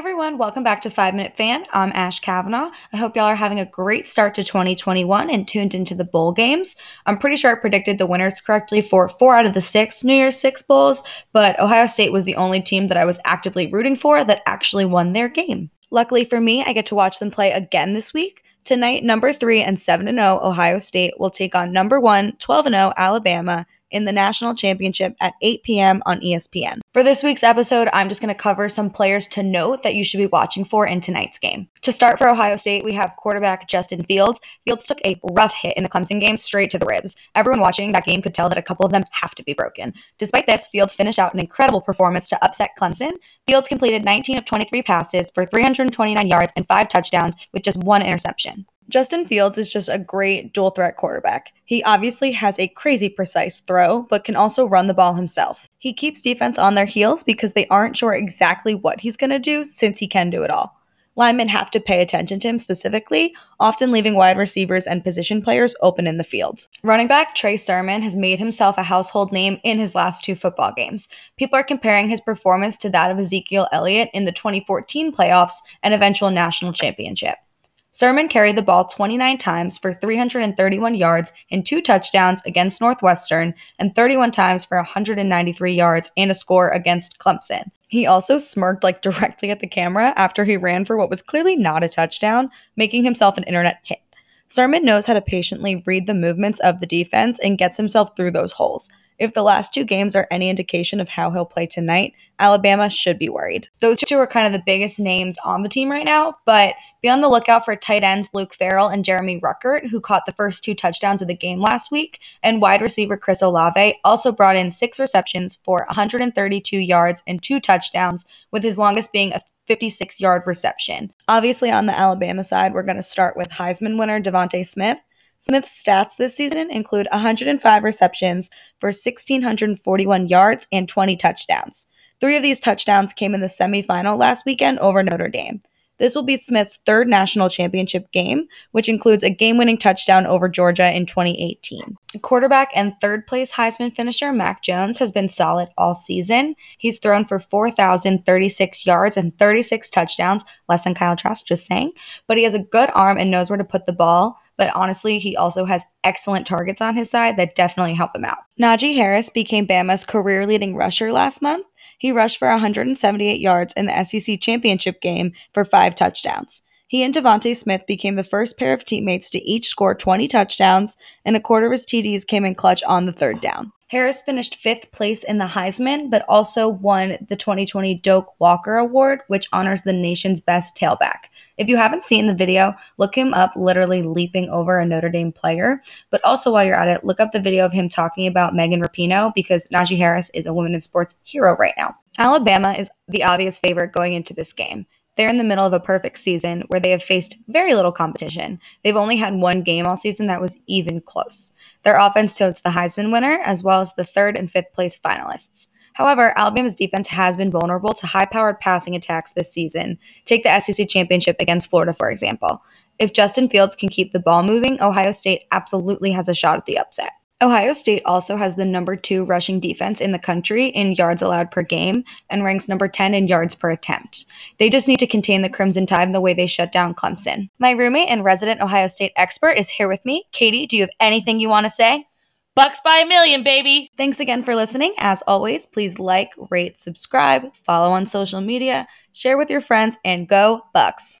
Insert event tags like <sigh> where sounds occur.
everyone, welcome back to 5 Minute Fan. I'm Ash Kavanaugh. I hope y'all are having a great start to 2021 and tuned into the bowl games. I'm pretty sure I predicted the winners correctly for four out of the six New Year's Six bowls, but Ohio State was the only team that I was actively rooting for that actually won their game. Luckily for me, I get to watch them play again this week. Tonight, number three and 7 and 0 Ohio State will take on number one, 12 0 Alabama in the national championship at 8 p.m. on ESPN. For this week's episode, I'm just going to cover some players to note that you should be watching for in tonight's game. To start for Ohio State, we have quarterback Justin Fields. Fields took a rough hit in the Clemson game straight to the ribs. Everyone watching that game could tell that a couple of them have to be broken. Despite this, Fields finished out an incredible performance to upset Clemson. Fields completed 19 of 23 passes for 329 yards and five touchdowns with just one interception. Justin Fields is just a great dual threat quarterback. He obviously has a crazy precise throw, but can also run the ball himself. He keeps defense on their heels because they aren't sure exactly what he's going to do since he can do it all. Linemen have to pay attention to him specifically, often leaving wide receivers and position players open in the field. Running back Trey Sermon has made himself a household name in his last two football games. People are comparing his performance to that of Ezekiel Elliott in the 2014 playoffs and eventual national championship. Sermon carried the ball 29 times for 331 yards and two touchdowns against Northwestern and 31 times for 193 yards and a score against Clemson. He also smirked like <laughs> directly at the camera after he ran for what was clearly not a touchdown, making himself an internet hit. Sermon knows how to patiently read the movements of the defense and gets himself through those holes. If the last two games are any indication of how he'll play tonight, Alabama should be worried. Those two are kind of the biggest names on the team right now, but be on the lookout for tight ends Luke Farrell and Jeremy Ruckert, who caught the first two touchdowns of the game last week, and wide receiver Chris Olave also brought in six receptions for 132 yards and two touchdowns, with his longest being a 56 yard reception. Obviously, on the Alabama side, we're going to start with Heisman winner DeVonta Smith. Smith's stats this season include 105 receptions for 1,641 yards and 20 touchdowns. Three of these touchdowns came in the semifinal last weekend over Notre Dame. This will be Smith's third national championship game, which includes a game winning touchdown over Georgia in 2018. Quarterback and third place Heisman finisher Mac Jones has been solid all season. He's thrown for 4,036 yards and 36 touchdowns, less than Kyle Trask, just saying. But he has a good arm and knows where to put the ball. But honestly, he also has excellent targets on his side that definitely help him out. Najee Harris became Bama's career leading rusher last month. He rushed for 178 yards in the SEC championship game for five touchdowns. He and DeVonta Smith became the first pair of teammates to each score 20 touchdowns, and a quarter of his TDs came in clutch on the third down. Harris finished fifth place in the Heisman, but also won the 2020 Doak Walker Award, which honors the nation's best tailback. If you haven't seen the video, look him up literally leaping over a Notre Dame player. But also, while you're at it, look up the video of him talking about Megan Rapinoe because Najee Harris is a women in sports hero right now. Alabama is the obvious favorite going into this game. They're in the middle of a perfect season where they have faced very little competition. They've only had one game all season that was even close. Their offense totes the Heisman winner as well as the third and fifth place finalists. However, Alabama's defense has been vulnerable to high powered passing attacks this season. Take the SEC championship against Florida, for example. If Justin Fields can keep the ball moving, Ohio State absolutely has a shot at the upset. Ohio State also has the number two rushing defense in the country in yards allowed per game and ranks number 10 in yards per attempt. They just need to contain the Crimson Tide the way they shut down Clemson. My roommate and resident Ohio State expert is here with me. Katie, do you have anything you want to say? Bucks by a million, baby. Thanks again for listening. As always, please like, rate, subscribe, follow on social media, share with your friends, and go Bucks.